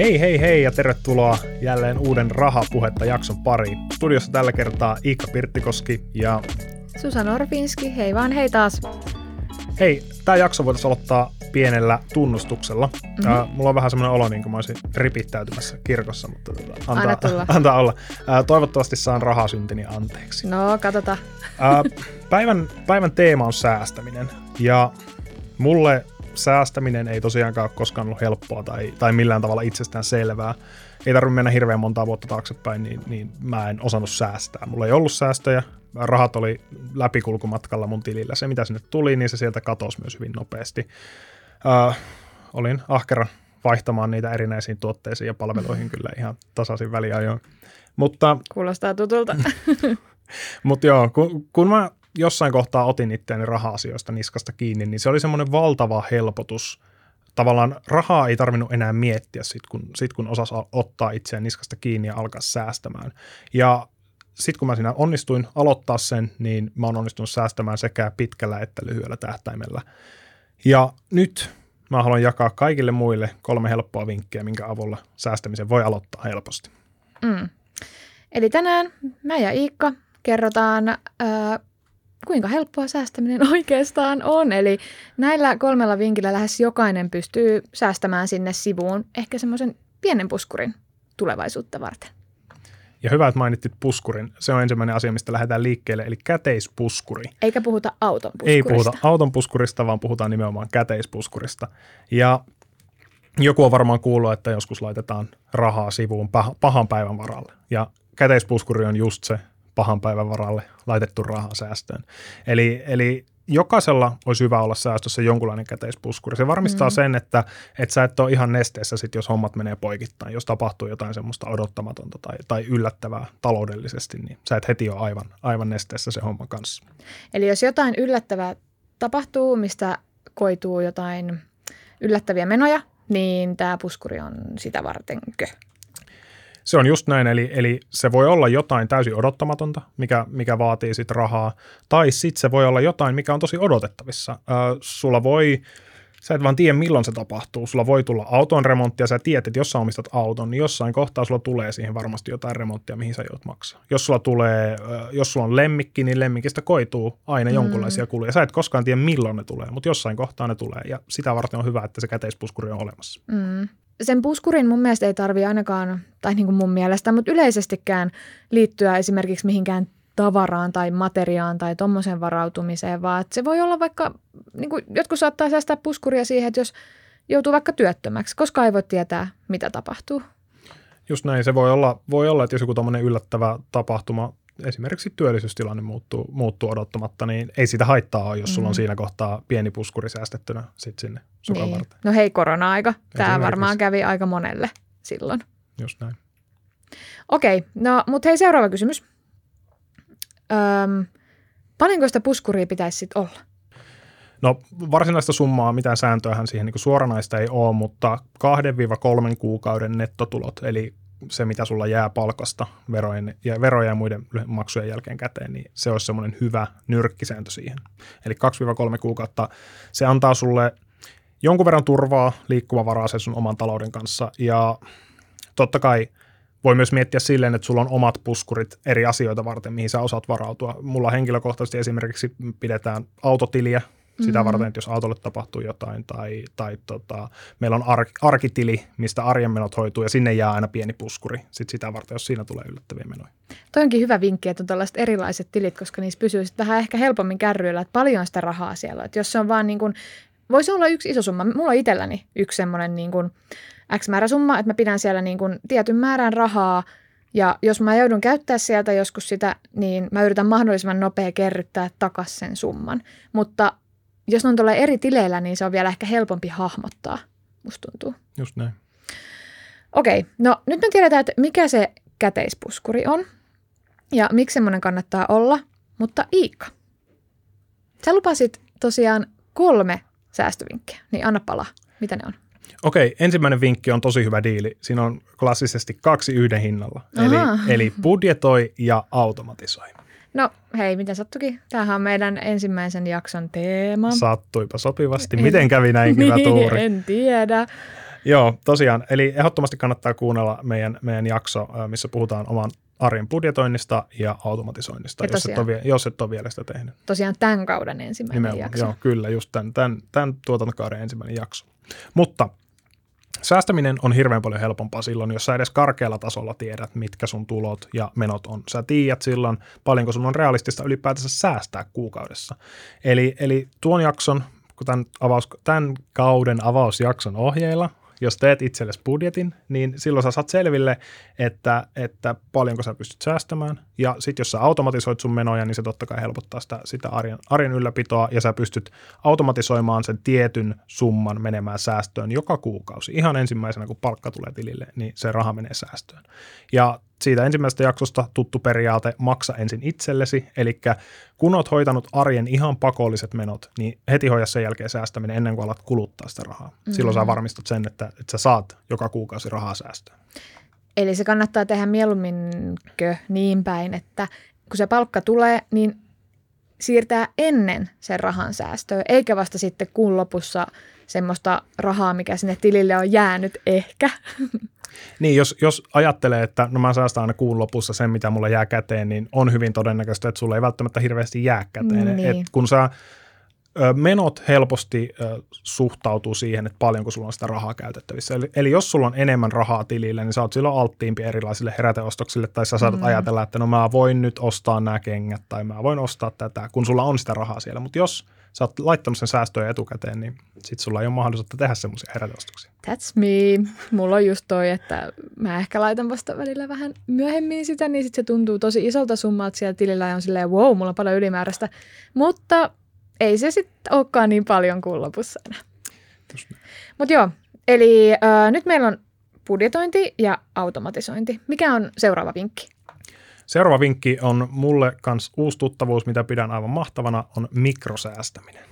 Hei hei hei ja tervetuloa jälleen uuden Rahapuhetta jakson pariin. Studiossa tällä kertaa Iikka Pirttikoski ja Susan Orpinski, hei vaan hei taas. Hei, tämä jakso voitaisiin aloittaa pienellä tunnustuksella. Mm-hmm. Uh, mulla on vähän semmoinen olo, niin kuin mä olisin ripittäytymässä kirkossa, mutta tota, antaa, Anna tulla. antaa olla. Toivottavasti saan rahasyntini anteeksi. No, katsotaan. Päivän, päivän teema on säästäminen ja mulle säästäminen ei tosiaankaan ole koskaan ollut helppoa tai, tai millään tavalla itsestään selvää. Ei tarvitse mennä hirveän montaa vuotta taaksepäin, niin, niin mä en osannut säästää. Mulla ei ollut säästöjä, rahat oli läpikulkumatkalla mun tilillä. Se, mitä sinne tuli, niin se sieltä katosi myös hyvin nopeasti. Uh, olin ahkera vaihtamaan niitä erinäisiin tuotteisiin ja palveluihin kyllä ihan tasaisin väliajoin. Mutta, Kuulostaa tutulta. mutta joo, kun, kun mä jossain kohtaa otin itseäni raha-asioista niskasta kiinni, niin se oli semmoinen valtava helpotus. Tavallaan rahaa ei tarvinnut enää miettiä sit kun, sit kun osasi ottaa itseään niskasta kiinni ja alkaa säästämään. Ja sitten kun mä siinä onnistuin aloittaa sen, niin mä oon onnistunut säästämään sekä pitkällä että lyhyellä tähtäimellä. Ja nyt mä haluan jakaa kaikille muille kolme helppoa vinkkiä, minkä avulla säästämisen voi aloittaa helposti. Mm. Eli tänään mä ja Iikka kerrotaan, äh, kuinka helppoa säästäminen oikeastaan on. Eli näillä kolmella vinkillä lähes jokainen pystyy säästämään sinne sivuun ehkä semmoisen pienen puskurin tulevaisuutta varten. Ja hyvä, että mainittit puskurin. Se on ensimmäinen asia, mistä lähdetään liikkeelle, eli käteispuskuri. Eikä puhuta auton puskurista. Ei puhuta auton puskurista, vaan puhutaan nimenomaan käteispuskurista. Ja joku on varmaan kuullut, että joskus laitetaan rahaa sivuun pahan päivän varalle. Ja käteispuskuri on just se pahan päivän varalle laitettu rahaa säästöön. Eli, eli jokaisella olisi hyvä olla säästössä jonkunlainen käteispuskuri. Se varmistaa mm. sen, että, että sä et ole ihan nesteessä, sit, jos hommat menee poikittain. Jos tapahtuu jotain semmoista odottamatonta tai, tai yllättävää taloudellisesti, niin sä et heti ole aivan, aivan nesteessä se homma kanssa. Eli jos jotain yllättävää tapahtuu, mistä koituu jotain yllättäviä menoja, niin tämä puskuri on sitä vartenkö? Se on just näin, eli, eli se voi olla jotain täysin odottamatonta, mikä, mikä vaatii sitten rahaa, tai sitten se voi olla jotain, mikä on tosi odotettavissa. Ö, sulla voi, sä et vaan tiedä milloin se tapahtuu, sulla voi tulla auton remontti ja sä tiedät, että jos sä omistat auton, niin jossain kohtaa sulla tulee siihen varmasti jotain remonttia, mihin sä joudut maksaa. Jos sulla, tulee, jos sulla on lemmikki, niin lemmikistä koituu aina mm. jonkunlaisia kuluja. Sä et koskaan tiedä milloin ne tulee, mutta jossain kohtaa ne tulee ja sitä varten on hyvä, että se käteispuskuri on olemassa. Mm sen puskurin mun mielestä ei tarvi ainakaan, tai niin kuin mun mielestä, mutta yleisestikään liittyä esimerkiksi mihinkään tavaraan tai materiaan tai tuommoiseen varautumiseen, vaan että se voi olla vaikka, niin kuin jotkut saattaa säästää puskuria siihen, että jos joutuu vaikka työttömäksi, koska ei voi tietää, mitä tapahtuu. Just näin, se voi olla, voi olla että jos joku tämmöinen yllättävä tapahtuma esimerkiksi työllisyystilanne muuttuu, muuttuu odottamatta, niin ei sitä haittaa ole, jos sulla on mm. siinä kohtaa pieni puskuri säästettynä sit sinne sukan niin. varten. No hei, korona-aika. Tämä varmaan kävi aika monelle silloin. Just näin. Okei, no mutta hei seuraava kysymys. Öm, paljonko sitä puskuria pitäisi sitten olla? No varsinaista summaa, mitään sääntöähän siihen niin suoranaista ei ole, mutta 2-3 kuukauden nettotulot, eli se, mitä sulla jää palkasta verojen ja, verojen ja muiden maksujen jälkeen käteen, niin se olisi semmoinen hyvä nyrkkisääntö siihen. Eli 2-3 kuukautta, se antaa sulle jonkun verran turvaa liikkuvavaraa sen sun oman talouden kanssa ja totta kai voi myös miettiä silleen, että sulla on omat puskurit eri asioita varten, mihin sä osaat varautua. Mulla henkilökohtaisesti esimerkiksi pidetään autotiliä sitä mm-hmm. varten, että jos autolle tapahtuu jotain, tai, tai tota, meillä on ar- arkitili, mistä arjen menot hoituu, ja sinne jää aina pieni puskuri sit sitä varten, jos siinä tulee yllättäviä menoja. Toi onkin hyvä vinkki, että on tällaiset erilaiset tilit, koska niissä pysyy sit vähän ehkä helpommin kärryillä, että paljon sitä rahaa siellä. Että jos se on vaan niin kuin, voisi olla yksi iso summa. Mulla on itselläni yksi semmoinen niin kuin X määrä summa, että mä pidän siellä niin kuin tietyn määrän rahaa, ja jos mä joudun käyttää sieltä joskus sitä, niin mä yritän mahdollisimman nopea kerryttää takaisin sen summan. Mutta jos ne on tuolla eri tileillä, niin se on vielä ehkä helpompi hahmottaa, musta tuntuu. Just näin. Okei, no nyt me tiedetään, että mikä se käteispuskuri on ja miksi semmoinen kannattaa olla, mutta Iikka, sä lupasit tosiaan kolme säästövinkkiä, niin anna palaa. Mitä ne on? Okei, ensimmäinen vinkki on tosi hyvä diili. Siinä on klassisesti kaksi yhden hinnalla. Eli, eli budjetoi ja automatisoi. No hei, miten sattukin? Tämähän on meidän ensimmäisen jakson teema. Sattuipa sopivasti. Miten kävi näin hyvä niin, tuuri? En tiedä. Joo, tosiaan. Eli ehdottomasti kannattaa kuunnella meidän, meidän jakso, missä puhutaan oman arjen budjetoinnista ja automatisoinnista, ja jos, et ole, jos et ole vielä sitä tehnyt. Tosiaan tämän kauden ensimmäinen Nimenomaan, jakso. Joo, kyllä, just tämän, tämän, tämän tuotantokauden ensimmäinen jakso. Mutta Säästäminen on hirveän paljon helpompaa silloin, jos sä edes karkealla tasolla tiedät, mitkä sun tulot ja menot on. Sä tiedät silloin, paljonko sun on realistista ylipäätänsä säästää kuukaudessa. Eli, eli tuon jakson, kun tämän, avaus, tämän kauden avausjakson ohjeilla jos teet itsellesi budjetin, niin silloin sä saat selville, että, että paljonko sä pystyt säästämään. Ja sitten jos sä automatisoit sun menoja, niin se totta kai helpottaa sitä, sitä arjen, arjen ylläpitoa, ja sä pystyt automatisoimaan sen tietyn summan menemään säästöön joka kuukausi. Ihan ensimmäisenä, kun palkka tulee tilille, niin se raha menee säästöön. Ja siitä ensimmäisestä jaksosta tuttu periaate, maksa ensin itsellesi, eli kun oot hoitanut arjen ihan pakolliset menot, niin heti hoida sen jälkeen säästäminen ennen kuin alat kuluttaa sitä rahaa. Mm-hmm. Silloin sä varmistat sen, että, että sä saat joka kuukausi rahaa säästöön. Eli se kannattaa tehdä mieluumminkö niin päin, että kun se palkka tulee, niin siirtää ennen sen rahan säästöä, eikä vasta sitten kuun lopussa semmoista rahaa, mikä sinne tilille on jäänyt ehkä. Niin, jos, jos ajattelee, että no mä säästän aina kuun lopussa sen, mitä mulla jää käteen, niin on hyvin todennäköistä, että sulla ei välttämättä hirveästi jää käteen. Niin. Et kun sä menot helposti suhtautuu siihen, että paljonko sulla on sitä rahaa käytettävissä. Eli, eli jos sulla on enemmän rahaa tilillä, niin sä oot silloin alttiimpi erilaisille heräteostoksille, tai sä saatat mm. ajatella, että no mä voin nyt ostaa nämä kengät, tai mä voin ostaa tätä, kun sulla on sitä rahaa siellä. Mutta jos sä oot laittanut sen säästöjä etukäteen, niin sit sulla ei ole mahdollisuutta tehdä semmoisia heräteostoksia. That's me. Mulla on just toi, että mä ehkä laitan vasta välillä vähän myöhemmin sitä, niin sit se tuntuu tosi isolta summalta siellä tilillä ja on silleen, wow, mulla on paljon ylimääräistä. Mutta ei se sitten olekaan niin paljon kuin lopussa enää. Mutta joo, eli äh, nyt meillä on budjetointi ja automatisointi. Mikä on seuraava vinkki? Seuraava vinkki on mulle kans uusi tuttavuus, mitä pidän aivan mahtavana, on mikrosäästäminen.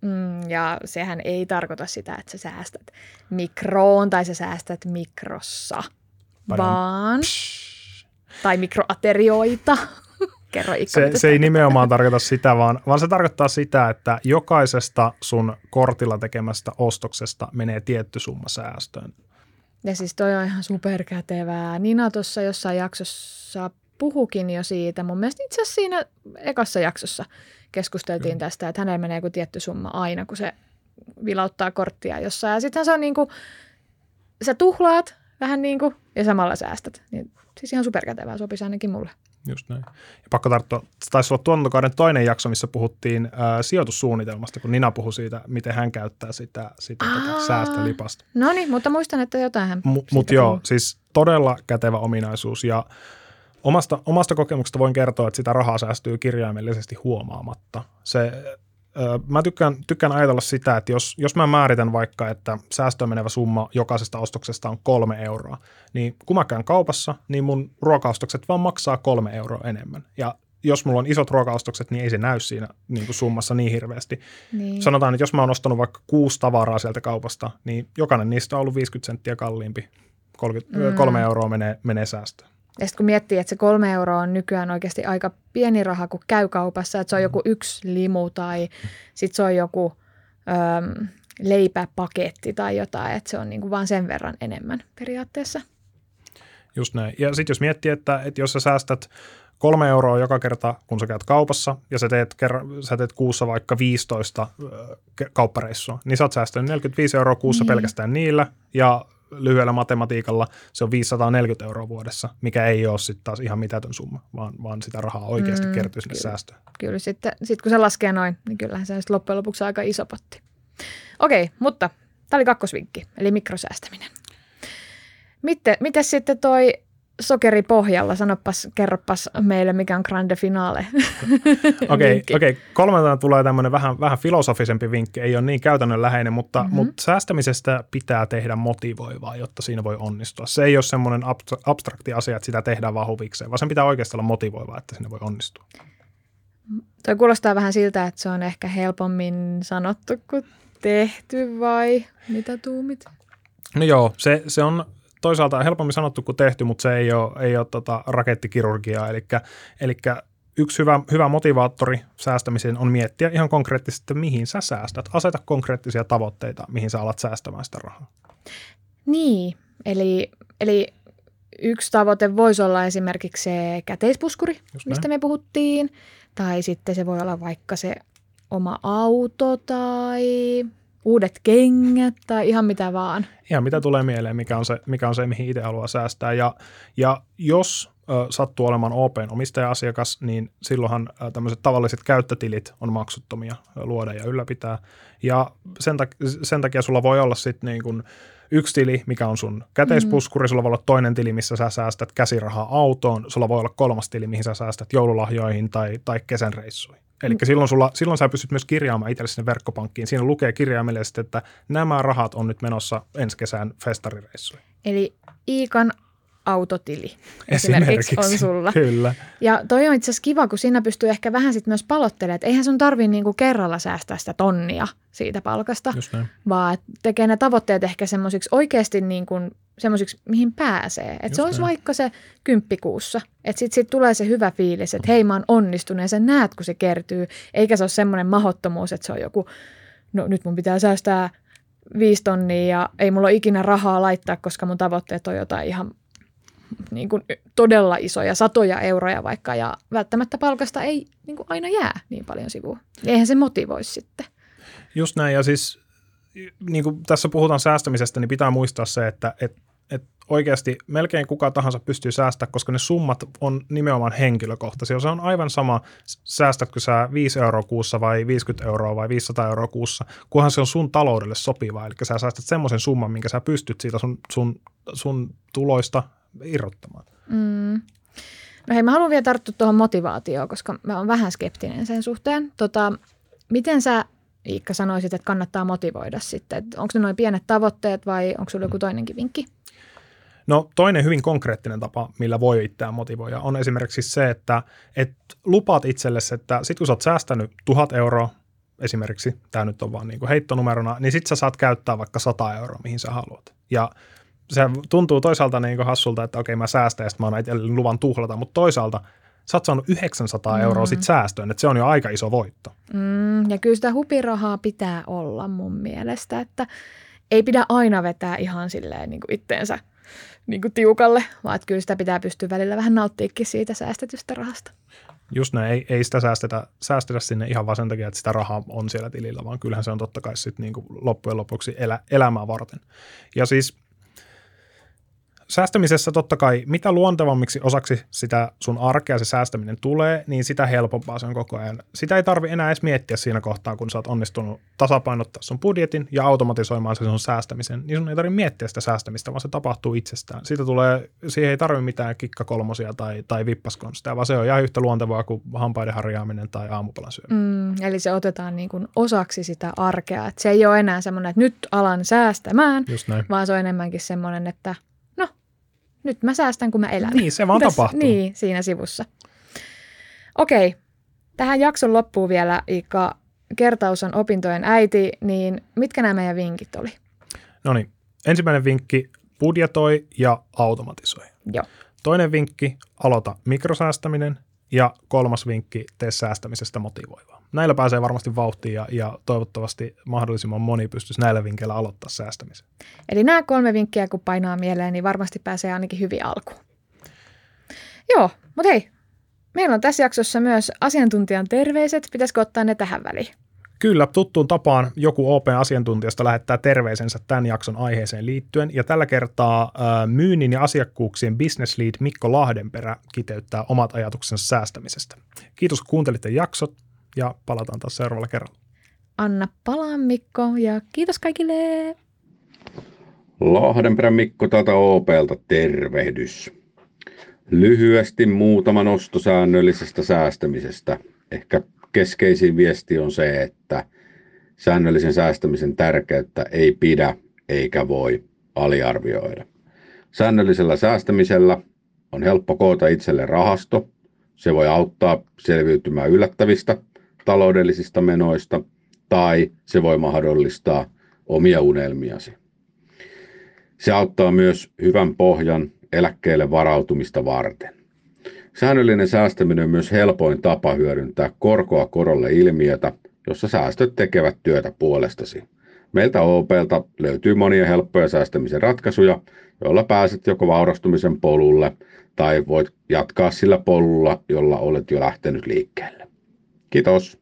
Mm, ja sehän ei tarkoita sitä, että sä säästät mikroon tai sä säästät mikrossa, Padam. vaan... Psh. Tai mikroaterioita. Kerro se, se ei nimenomaan tarkoita sitä, vaan, vaan se tarkoittaa sitä, että jokaisesta sun kortilla tekemästä ostoksesta menee tietty summa säästöön. Ja siis toi on ihan superkätevää. Nina tuossa jossain jaksossa puhukin jo siitä. Mun mielestä itse asiassa siinä ekassa jaksossa keskusteltiin mm. tästä, että hänellä menee joku tietty summa aina, kun se vilauttaa korttia jossain. Ja sitten se on niin kuin, sä tuhlaat vähän niin kuin, ja samalla säästät. Niin, siis ihan superkätevää, sopisi ainakin mulle. Just näin. Ja pakko tarttua, taisi olla tuotantokauden toinen jakso, missä puhuttiin ää, sijoitussuunnitelmasta, kun Nina puhui siitä, miten hän käyttää sitä, sitä tota säästölipasta. No niin, mutta muistan, että jotain hän M- Mutta joo, siis todella kätevä ominaisuus ja omasta, omasta kokemuksesta voin kertoa, että sitä rahaa säästyy kirjaimellisesti huomaamatta. Se mä tykkään, tykkään ajatella sitä, että jos, jos mä määritän vaikka, että säästöön menevä summa jokaisesta ostoksesta on kolme euroa, niin kun mä käyn kaupassa, niin mun ruokaostokset vaan maksaa kolme euroa enemmän. Ja jos mulla on isot ruokaostokset, niin ei se näy siinä niin kuin summassa niin hirveästi. Niin. Sanotaan, että jos mä oon ostanut vaikka kuusi tavaraa sieltä kaupasta, niin jokainen niistä on ollut 50 senttiä kalliimpi. 30, mm. Kolme euroa menee, menee säästöön. Ja sitten kun miettii, että se kolme euroa on nykyään oikeasti aika pieni raha, kun käy kaupassa, että se on joku yksi limu tai sitten se on joku öm, leipäpaketti tai jotain, että se on niinku vaan sen verran enemmän periaatteessa. Just näin. Ja sitten jos miettii, että, että jos sä säästät kolme euroa joka kerta, kun sä käyt kaupassa, ja sä teet, kerran, sä teet kuussa vaikka 15 kauppareissua, niin sä oot säästänyt 45 euroa kuussa niin. pelkästään niillä, ja lyhyellä matematiikalla se on 540 euroa vuodessa, mikä ei ole sitten taas ihan mitätön summa, vaan, vaan sitä rahaa oikeasti mm, kertyy sinne kyllä, säästöön. Kyllä, sitten sit kun se laskee noin, niin kyllähän se on loppujen lopuksi aika iso potti. Okei, mutta tämä oli kakkosvinkki, eli mikrosäästäminen. Miten sitten toi sokeri pohjalla. Sanopas, kerropas meille, mikä on grande finale. Okei, okay, okay. kolmantena tulee tämmöinen vähän, vähän filosofisempi vinkki. Ei ole niin käytännönläheinen, mutta, mm-hmm. mutta säästämisestä pitää tehdä motivoivaa, jotta siinä voi onnistua. Se ei ole semmoinen abstrakti asia, että sitä tehdään vaan huvikseen, vaan sen pitää oikeasti olla motivoivaa, että siinä voi onnistua. Toi kuulostaa vähän siltä, että se on ehkä helpommin sanottu kuin tehty vai mitä tuumit? No joo, se, se on toisaalta helpommin sanottu kuin tehty, mutta se ei ole, ei ole tota rakettikirurgiaa. Eli, eli yksi hyvä, hyvä motivaattori säästämiseen on miettiä ihan konkreettisesti, että mihin sä säästät. Aseta konkreettisia tavoitteita, mihin sä alat säästämään sitä rahaa. Niin, eli, eli yksi tavoite voisi olla esimerkiksi se käteispuskuri, mistä me puhuttiin. Tai sitten se voi olla vaikka se oma auto tai uudet kengät tai ihan mitä vaan. Ihan mitä tulee mieleen, mikä on se, mikä on se mihin itse haluaa säästää. Ja, ja jos ö, sattuu olemaan OPn omistaja-asiakas, niin silloinhan ö, tämmöiset tavalliset käyttötilit on maksuttomia luoda ja ylläpitää. Ja sen, tak- sen takia sulla voi olla sitten niin kuin yksi tili, mikä on sun käteispuskuri, sulla voi olla toinen tili, missä sä säästät käsirahaa autoon, sulla voi olla kolmas tili, mihin sä säästät joululahjoihin tai, tai kesän reissuihin. Eli Mm. silloin, sulla, silloin sä pystyt myös kirjaamaan itselle sinne verkkopankkiin. Siinä lukee kirjaimellisesti, että nämä rahat on nyt menossa ensi kesän festarireissuihin. Eli Iikan autotili esimerkiksi, on sulla. Kyllä. Ja toi on itse asiassa kiva, kun siinä pystyy ehkä vähän sit myös palottelemaan, että eihän sun tarvii niinku kerralla säästää sitä tonnia siitä palkasta, vaan tekee ne tavoitteet ehkä semmoisiksi oikeasti niin kuin semmoisiksi, mihin pääsee. Että Just se olisi näin. vaikka se kymppikuussa. Että sitten sit tulee se hyvä fiilis, että hei mä oon onnistunut ja sä näet, kun se kertyy. Eikä se ole semmoinen mahottomuus, että se on joku, no nyt mun pitää säästää viisi tonnia ja ei mulla ole ikinä rahaa laittaa, koska mun tavoitteet on jotain ihan niin kuin todella isoja, satoja euroja vaikka, ja välttämättä palkasta ei niin kuin aina jää niin paljon sivuun. Eihän se motivoisi sitten. Just näin, ja siis niin kuin tässä puhutaan säästämisestä, niin pitää muistaa se, että et, et oikeasti melkein kuka tahansa pystyy säästämään, koska ne summat on nimenomaan henkilökohtaisia. Se on aivan sama, säästätkö sä 5 euroa kuussa vai 50 euroa vai 500 euroa kuussa, kunhan se on sun taloudelle sopivaa. Eli sä säästät semmoisen summan, minkä sä pystyt siitä sun, sun, sun tuloista irrottamaan. Mm. No hei, mä haluan vielä tarttua tuohon motivaatioon, koska mä oon vähän skeptinen sen suhteen. Tota, miten sä, Iikka, sanoisit, että kannattaa motivoida sitten? Onko ne noin pienet tavoitteet vai onko sulla joku toinenkin vinkki? No toinen hyvin konkreettinen tapa, millä voi itseään motivoida, on esimerkiksi se, että et lupaat itsellesi, että sit kun sä oot säästänyt tuhat euroa, esimerkiksi, tämä nyt on vaan niin kuin heittonumerona, niin sit sä saat käyttää vaikka 100 euroa, mihin sä haluat. Ja se tuntuu toisaalta niin kuin hassulta, että okei mä säästän ja sit mä itselleni luvan tuhlata, mutta toisaalta sä oot saanut 900 euroa Mm. sit säästöön, että se on jo aika iso voitto. Mm, ja kyllä sitä hupirahaa pitää olla mun mielestä, että ei pidä aina vetää ihan silleen niin kuin itteensä niin kuin tiukalle, vaan että kyllä sitä pitää pystyä välillä vähän nauttiikin siitä säästetystä rahasta. Just näin, ei, ei sitä säästetä, säästetä sinne ihan vaan sen takia, että sitä rahaa on siellä tilillä, vaan kyllähän se on totta kai sitten niin kuin loppujen lopuksi elä, elämää varten. Ja siis säästämisessä totta kai, mitä luontevammiksi osaksi sitä sun arkea se säästäminen tulee, niin sitä helpompaa se on koko ajan. Sitä ei tarvi enää edes miettiä siinä kohtaa, kun sä oot onnistunut tasapainottaa sun budjetin ja automatisoimaan sen sun säästämisen, niin sun ei tarvitse miettiä sitä säästämistä, vaan se tapahtuu itsestään. Siitä tulee, siihen ei tarvi mitään kikkakolmosia tai, tai vippaskonsteja, vaan se on ihan yhtä luontevaa kuin hampaiden harjaaminen tai aamupalan syöminen. Mm, eli se otetaan niin kuin osaksi sitä arkea. Että se ei ole enää semmoinen, että nyt alan säästämään, vaan se on enemmänkin semmoinen, että nyt mä säästän, kun mä elän. Niin, se vaan Tässä- tapahtuu. Niin, siinä sivussa. Okei, tähän jakson loppuun vielä, Iikka, kertaus on opintojen äiti, niin mitkä nämä meidän vinkit oli? No niin, ensimmäinen vinkki, budjetoi ja automatisoi. Joo. Toinen vinkki, aloita mikrosäästäminen. Ja kolmas vinkki, tee säästämisestä motivoivaa. Näillä pääsee varmasti vauhtiin ja, ja toivottavasti mahdollisimman moni pystyisi näillä vinkkeillä aloittaa säästämisen. Eli nämä kolme vinkkiä, kun painaa mieleen, niin varmasti pääsee ainakin hyvin alkuun. Joo, mutta hei, meillä on tässä jaksossa myös asiantuntijan terveiset. Pitäisikö ottaa ne tähän väliin? Kyllä, tuttuun tapaan joku OP-asiantuntijasta lähettää terveisensä tämän jakson aiheeseen liittyen, ja tällä kertaa ää, myynnin ja asiakkuuksien business lead Mikko Lahdenperä kiteyttää omat ajatuksensa säästämisestä. Kiitos kun kuuntelitte jaksot, ja palataan taas seuraavalla kerralla. Anna palaa Mikko ja kiitos kaikille! Lahdenperän Mikko täältä OPlta tervehdys. Lyhyesti muutama nosto säännöllisestä säästämisestä. Ehkä keskeisin viesti on se, että säännöllisen säästämisen tärkeyttä ei pidä eikä voi aliarvioida. Säännöllisellä säästämisellä on helppo koota itselle rahasto. Se voi auttaa selviytymään yllättävistä taloudellisista menoista tai se voi mahdollistaa omia unelmiasi. Se auttaa myös hyvän pohjan eläkkeelle varautumista varten. Säännöllinen säästäminen on myös helpoin tapa hyödyntää korkoa korolle ilmiötä, jossa säästöt tekevät työtä puolestasi. Meiltä OPlta löytyy monia helppoja säästämisen ratkaisuja, joilla pääset joko vaurastumisen polulle tai voit jatkaa sillä polulla, jolla olet jo lähtenyt liikkeelle. Kiitos!